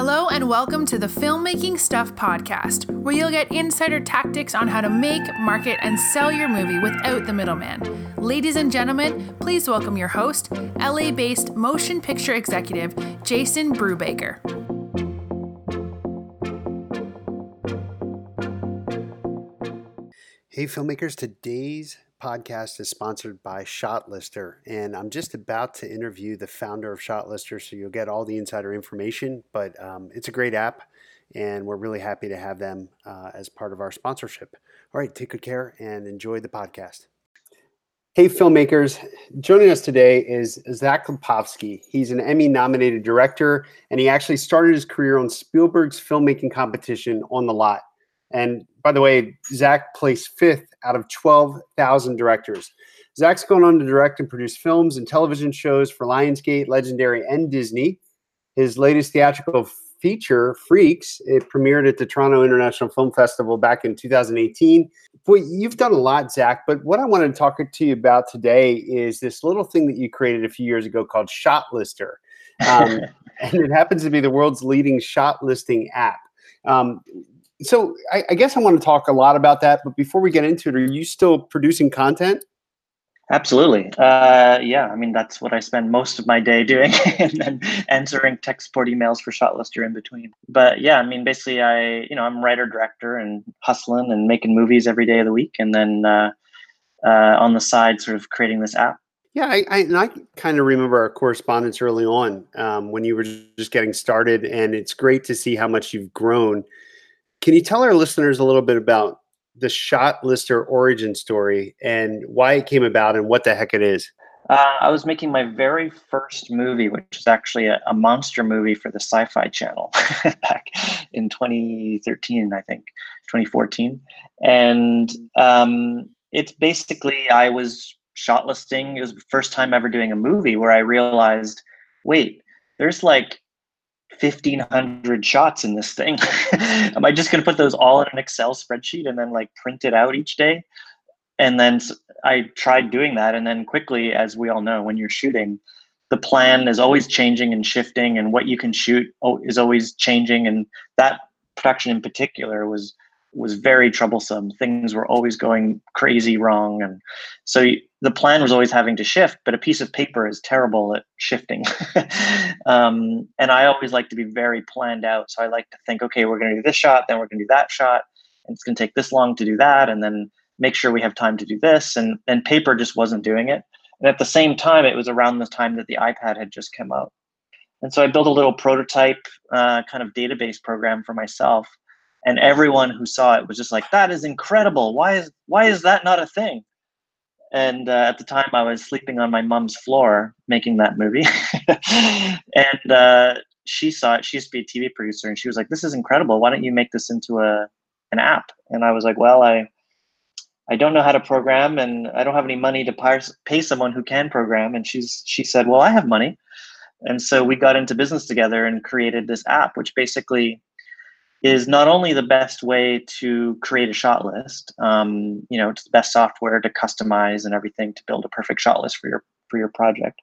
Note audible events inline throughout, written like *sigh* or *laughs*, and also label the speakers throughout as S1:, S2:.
S1: Hello, and welcome to the Filmmaking Stuff podcast, where you'll get insider tactics on how to make, market, and sell your movie without the middleman. Ladies and gentlemen, please welcome your host, LA based motion picture executive, Jason Brubaker.
S2: Hey, filmmakers, today's podcast is sponsored by Shotlister, and I'm just about to interview the founder of Shotlister, so you'll get all the insider information. But um, it's a great app, and we're really happy to have them uh, as part of our sponsorship. All right, take good care and enjoy the podcast. Hey, filmmakers, joining us today is Zach Lipovsky. He's an Emmy nominated director, and he actually started his career on Spielberg's filmmaking competition On the Lot. And by the way, Zach placed fifth out of 12,000 directors. Zach's gone on to direct and produce films and television shows for Lionsgate, Legendary, and Disney. His latest theatrical feature, Freaks, it premiered at the Toronto International Film Festival back in 2018. Boy, you've done a lot, Zach, but what I wanted to talk to you about today is this little thing that you created a few years ago called Shotlister. Um, *laughs* and it happens to be the world's leading shot listing app. Um, so I, I, guess I want to talk a lot about that. But before we get into it, are you still producing content?
S3: Absolutely. Uh, yeah, I mean that's what I spend most of my day doing, *laughs* and then answering tech support emails for Shotlister in between. But yeah, I mean basically, I you know I'm writer director and hustling and making movies every day of the week, and then uh, uh, on the side, sort of creating this app.
S2: Yeah, I, I, and I kind of remember our correspondence early on um, when you were just getting started, and it's great to see how much you've grown can you tell our listeners a little bit about the Shotlister origin story and why it came about and what the heck it is?
S3: Uh, I was making my very first movie, which is actually a, a monster movie for the Sci Fi Channel *laughs* back in 2013, I think, 2014. And um, it's basically, I was shot listing. It was the first time ever doing a movie where I realized wait, there's like 1500 shots in this thing. *laughs* Am i just going to put those all in an excel spreadsheet and then like print it out each day? And then i tried doing that and then quickly as we all know when you're shooting the plan is always changing and shifting and what you can shoot oh, is always changing and that production in particular was was very troublesome. Things were always going crazy wrong. And so the plan was always having to shift, but a piece of paper is terrible at shifting. *laughs* um, and I always like to be very planned out. So I like to think, okay, we're going to do this shot, then we're going to do that shot, and it's going to take this long to do that, and then make sure we have time to do this. And, and paper just wasn't doing it. And at the same time, it was around the time that the iPad had just come out. And so I built a little prototype uh, kind of database program for myself and everyone who saw it was just like that is incredible. Why is why is that not a thing? And uh, at the time i was sleeping on my mom's floor making that movie. *laughs* And uh, she saw it she used to be a tv producer and she was like this is incredible. Why don't you make this into a an app? And i was like well i i don't know how to program and i don't have any money to pay someone who can program. And she's she said well i have money. And so we got into business together and created this app which basically is not only the best way to create a shot list, um, you know, it's the best software to customize and everything to build a perfect shot list for your for your project.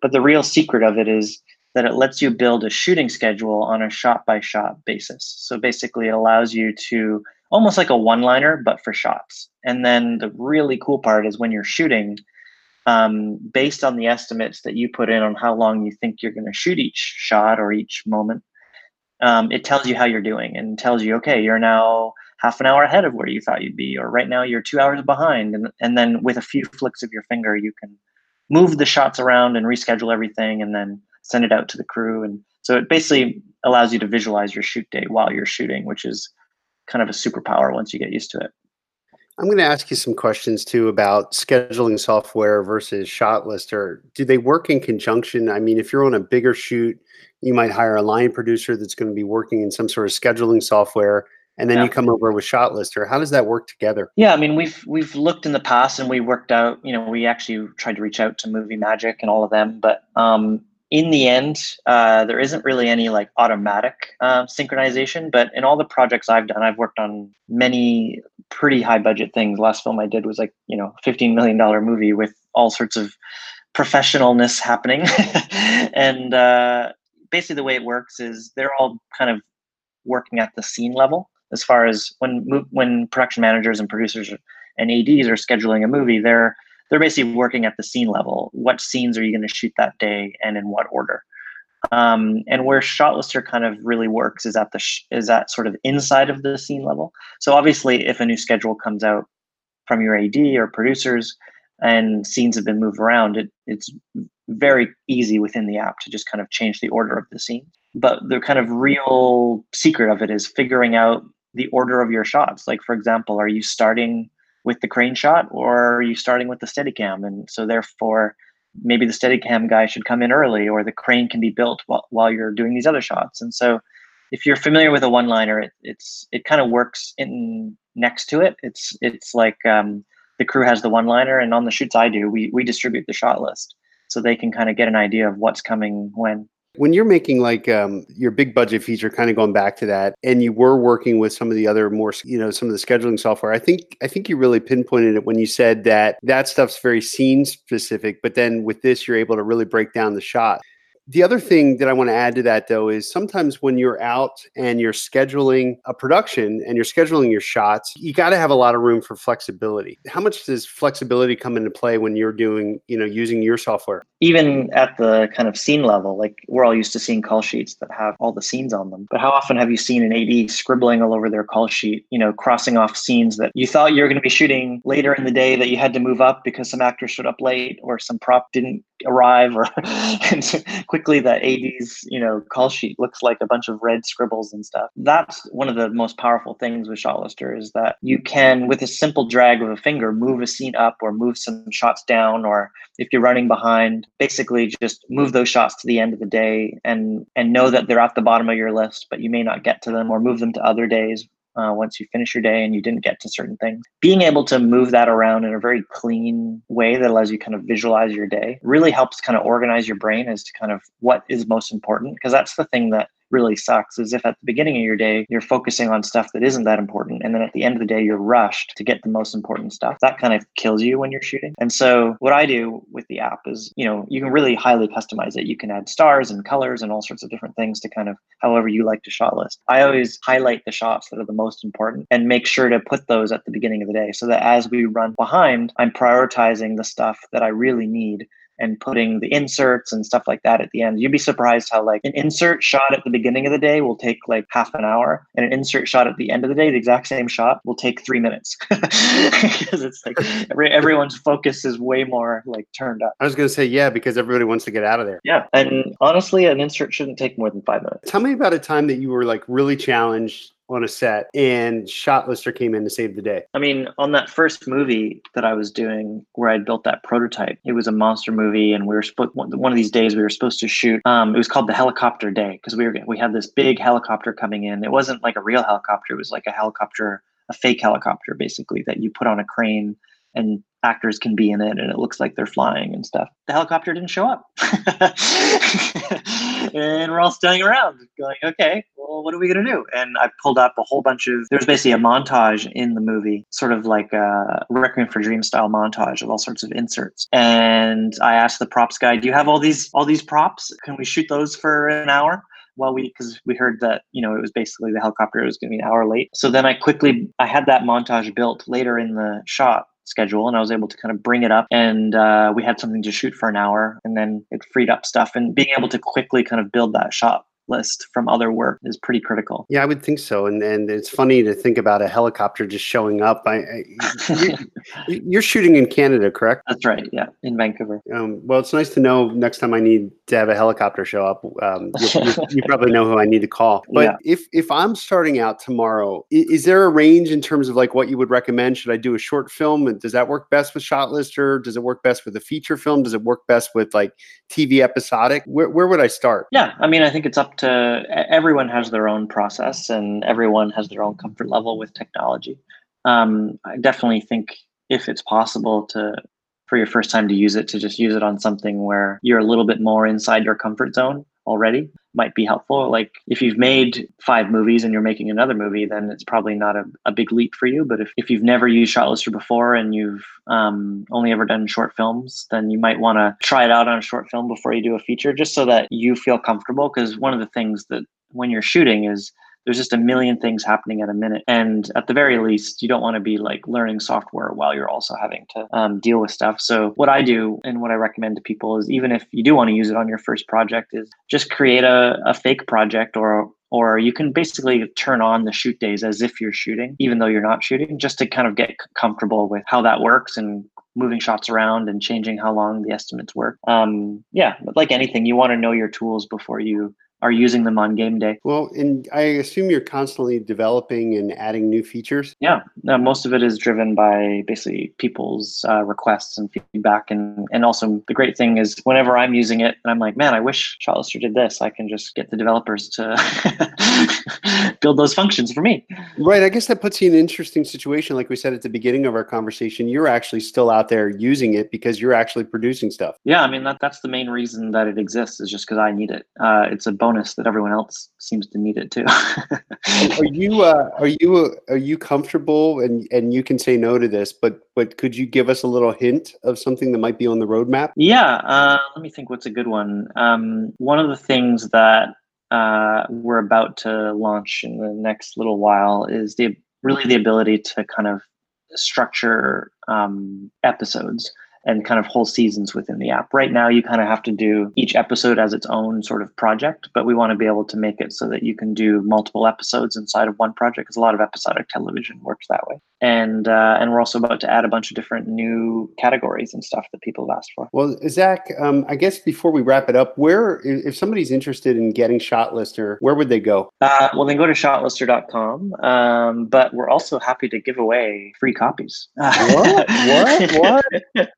S3: But the real secret of it is that it lets you build a shooting schedule on a shot by shot basis. So basically, it allows you to almost like a one liner, but for shots. And then the really cool part is when you're shooting, um, based on the estimates that you put in on how long you think you're going to shoot each shot or each moment, um, it tells you how you're doing and tells you, okay, you're now half an hour ahead of where you thought you'd be, or right now you're two hours behind. And, and then with a few flicks of your finger, you can move the shots around and reschedule everything and then send it out to the crew. And so it basically allows you to visualize your shoot day while you're shooting, which is kind of a superpower once you get used to it.
S2: I'm going to ask you some questions too about scheduling software versus Shotlister. Do they work in conjunction? I mean, if you're on a bigger shoot, you might hire a line producer that's going to be working in some sort of scheduling software and then yeah. you come over with Shotlister. How does that work together?
S3: Yeah, I mean, we've we've looked in the past and we worked out. You know, we actually tried to reach out to Movie Magic and all of them, but um, in the end, uh, there isn't really any like automatic uh, synchronization. But in all the projects I've done, I've worked on many pretty high budget things. Last film I did was like you know, fifteen million dollar movie with all sorts of professionalness happening, *laughs* and uh, basically the way it works is they're all kind of working at the scene level as far as when when production managers and producers and ads are scheduling a movie they're they're basically working at the scene level. What scenes are you going to shoot that day and in what order? Um, and where shotlister kind of really works is at the sh- is that sort of inside of the scene level. So obviously if a new schedule comes out from your ad or producers and scenes have been moved around it, it's very easy within the app to just kind of change the order of the scene. But the kind of real secret of it is figuring out the order of your shots. Like for example are you starting with the crane shot or are you starting with the steadicam? And so therefore maybe the steadicam guy should come in early or the crane can be built while, while you're doing these other shots. And so if you're familiar with a one liner it, it's it kind of works in next to it. It's it's like um, the crew has the one liner and on the shoots i do we we distribute the shot list so they can kind of get an idea of what's coming when
S2: when you're making like um, your big budget feature kind of going back to that and you were working with some of the other more you know some of the scheduling software i think i think you really pinpointed it when you said that that stuff's very scene specific but then with this you're able to really break down the shot the other thing that I want to add to that, though, is sometimes when you're out and you're scheduling a production and you're scheduling your shots, you got to have a lot of room for flexibility. How much does flexibility come into play when you're doing, you know, using your software?
S3: Even at the kind of scene level, like we're all used to seeing call sheets that have all the scenes on them. But how often have you seen an AD scribbling all over their call sheet, you know, crossing off scenes that you thought you were going to be shooting later in the day that you had to move up because some actor showed up late or some prop didn't arrive or *laughs* quickly that AD's, you know, call sheet looks like a bunch of red scribbles and stuff. That's one of the most powerful things with Shotlister is that you can, with a simple drag of a finger, move a scene up or move some shots down, or if you're running behind, basically just move those shots to the end of the day and and know that they're at the bottom of your list, but you may not get to them or move them to other days uh, once you finish your day and you didn't get to certain things. Being able to move that around in a very clean way that allows you kind of visualize your day really helps kind of organize your brain as to kind of what is most important because that's the thing that really sucks is if at the beginning of your day you're focusing on stuff that isn't that important and then at the end of the day you're rushed to get the most important stuff. That kind of kills you when you're shooting. And so what i do with the app is you know you can really highly customize it. You can add stars and colors and all sorts of different things to kind of however you like to shot list. I always highlight the shots that are the most important and make sure to put those at the beginning of the day so that as we run behind i'm prioritizing the stuff that i really need and putting the inserts and stuff like that at the end. You'd be surprised how like an insert shot at the beginning of the day will take like half an hour, and an insert shot at the end of the day, the exact same shot, will take three minutes *laughs* because it's like every, everyone's focus is way more like turned up.
S2: I was going to say yeah because everybody wants to get out of there.
S3: Yeah, and honestly, an insert shouldn't take more than five minutes.
S2: Tell me about a time that you were like really challenged on a set and Shotlister came in to save the day?
S3: I mean, on that first movie that I was doing where I built that prototype, it was a monster movie and we were supposed one of these days we were supposed to shoot um, it was called the helicopter day because we were we had this big helicopter coming in. It wasn't like a real helicopter, it was like a helicopter a fake helicopter basically that you put on a crane and actors can be in it and it looks like they're flying and stuff. The helicopter didn't show up. *laughs* and we're all standing around going, okay, well, what are we going to do? And I pulled up a whole bunch of, there's basically a montage in the movie, sort of like a Requiem for Dream style montage of all sorts of inserts. And I asked the props guy, do you have all these, all these props? Can we shoot those for an hour? well we because we heard that you know it was basically the helicopter was going to be an hour late so then i quickly i had that montage built later in the shot schedule and I was able to kind of bring it up and uh, we had something to shoot for an hour and then it freed up stuff and being able to quickly kind of build that shot list from other work is pretty critical.
S2: Yeah, I would think so. And and it's funny to think about a helicopter just showing up. I, I you, are *laughs* shooting in Canada, correct?
S3: That's right. Yeah, in Vancouver.
S2: Um, well, it's nice to know next time I need to have a helicopter show up. Um, you, you, *laughs* you, probably know who I need to call. But yeah. if if I'm starting out tomorrow, is, is, there a range in terms of like what you would recommend? Should I do a short film? Does that work best with Shotlister? Does it work best with a feature film? Does it work best with like TV episodic? Where where would I start?
S3: Yeah, I mean, I think it's up to everyone has their own process and everyone has their own comfort level with technology. Um, I definitely think if it's possible to for your first time to use it to just use it on something where you're a little bit more inside your comfort zone already might be helpful. Like if you've made five movies and you're making another movie, then it's probably not a, a big leap for you. But if, if you've never used Shotlister before and you've um, only ever done short films, then you might want to try it out on a short film before you do a feature, just so that you feel comfortable. Because one of the things that when you're shooting is there's just a million things happening at a minute. And at the very least, you don't want to be like learning software while you're also having to um, deal with stuff. So what I do and what I recommend to people is even if you do want to use it on your first project is just create a, a fake project or or you can basically turn on the shoot days as if you're shooting, even though you're not shooting, just to kind of get comfortable with how that works and moving shots around and changing how long the estimates work. Um, yeah, like anything, you want to know your tools before you are using them on game day.
S2: Well, and I assume you're constantly developing and adding new features.
S3: Yeah, no, most of it is driven by basically people's uh, requests and feedback, and and also the great thing is whenever I'm using it, and I'm like, man, I wish Shotlister did this. I can just get the developers to *laughs* build those functions for me.
S2: Right. I guess that puts you in an interesting situation. Like we said at the beginning of our conversation, you're actually still out there using it because you're actually producing stuff.
S3: Yeah, I mean that that's the main reason that it exists is just because I need it. Uh, it's a bonus that everyone else seems to need it too. *laughs*
S2: are you uh, are you are you comfortable and and you can say no to this, but but could you give us a little hint of something that might be on the roadmap?
S3: Yeah, uh, let me think. What's a good one? Um, one of the things that uh, we're about to launch in the next little while is the really the ability to kind of structure um, episodes and kind of whole seasons within the app. Right now, you kind of have to do each episode as its own sort of project, but we want to be able to make it so that you can do multiple episodes inside of one project because a lot of episodic television works that way. And uh, and we're also about to add a bunch of different new categories and stuff that people have asked for.
S2: Well, Zach, um, I guess before we wrap it up, where if somebody's interested in getting Shotlister, where would they go?
S3: Uh, well, then go to shotlister.com. Um, but we're also happy to give away free copies.
S2: what? What? What?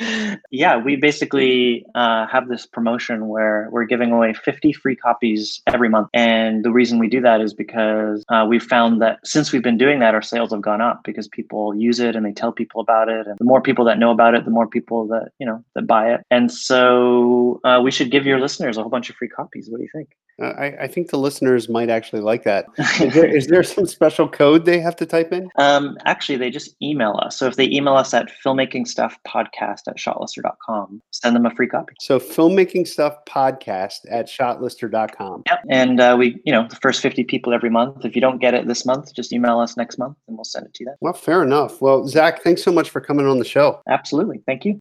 S2: *laughs*
S3: yeah, we basically uh, have this promotion where we're giving away 50 free copies every month. And the reason we do that is because uh, we've found that since we've been doing that, our sales have gone up because people use it and they tell people about it. And the more people that know about it, the more people that, you know, that buy it. And so uh, we should give your listeners a whole bunch of free copies. What do you think?
S2: Uh, I, I, think the listeners might actually like that. *laughs* Is there, is there some special code they have to type in?
S3: Um, actually, they just email us. So if they email us at filmmakingstuffpodcast at shotlister.com, send them a free copy.
S2: So filmmaking stuff podcast at shotlister.com.
S3: Yep. And uh, we, you know, the first 50 people every month. If you don't get it this month, just email us next month and we'll send it to you then.
S2: Well, fair enough. Well, Zach, thanks so much for coming on the show.
S3: Absolutely. Thank you.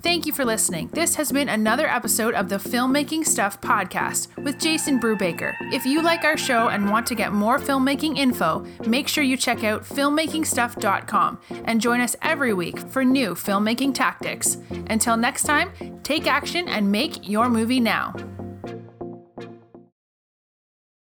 S1: Thank you for listening. This has been another episode of the Filmmaking Stuff podcast with Jason Brubaker. If you like our show and want to get more filmmaking info, make sure you check out filmmakingstuff.com and join us every week for new filmmaking tactics. Until next time, take action and make your movie now.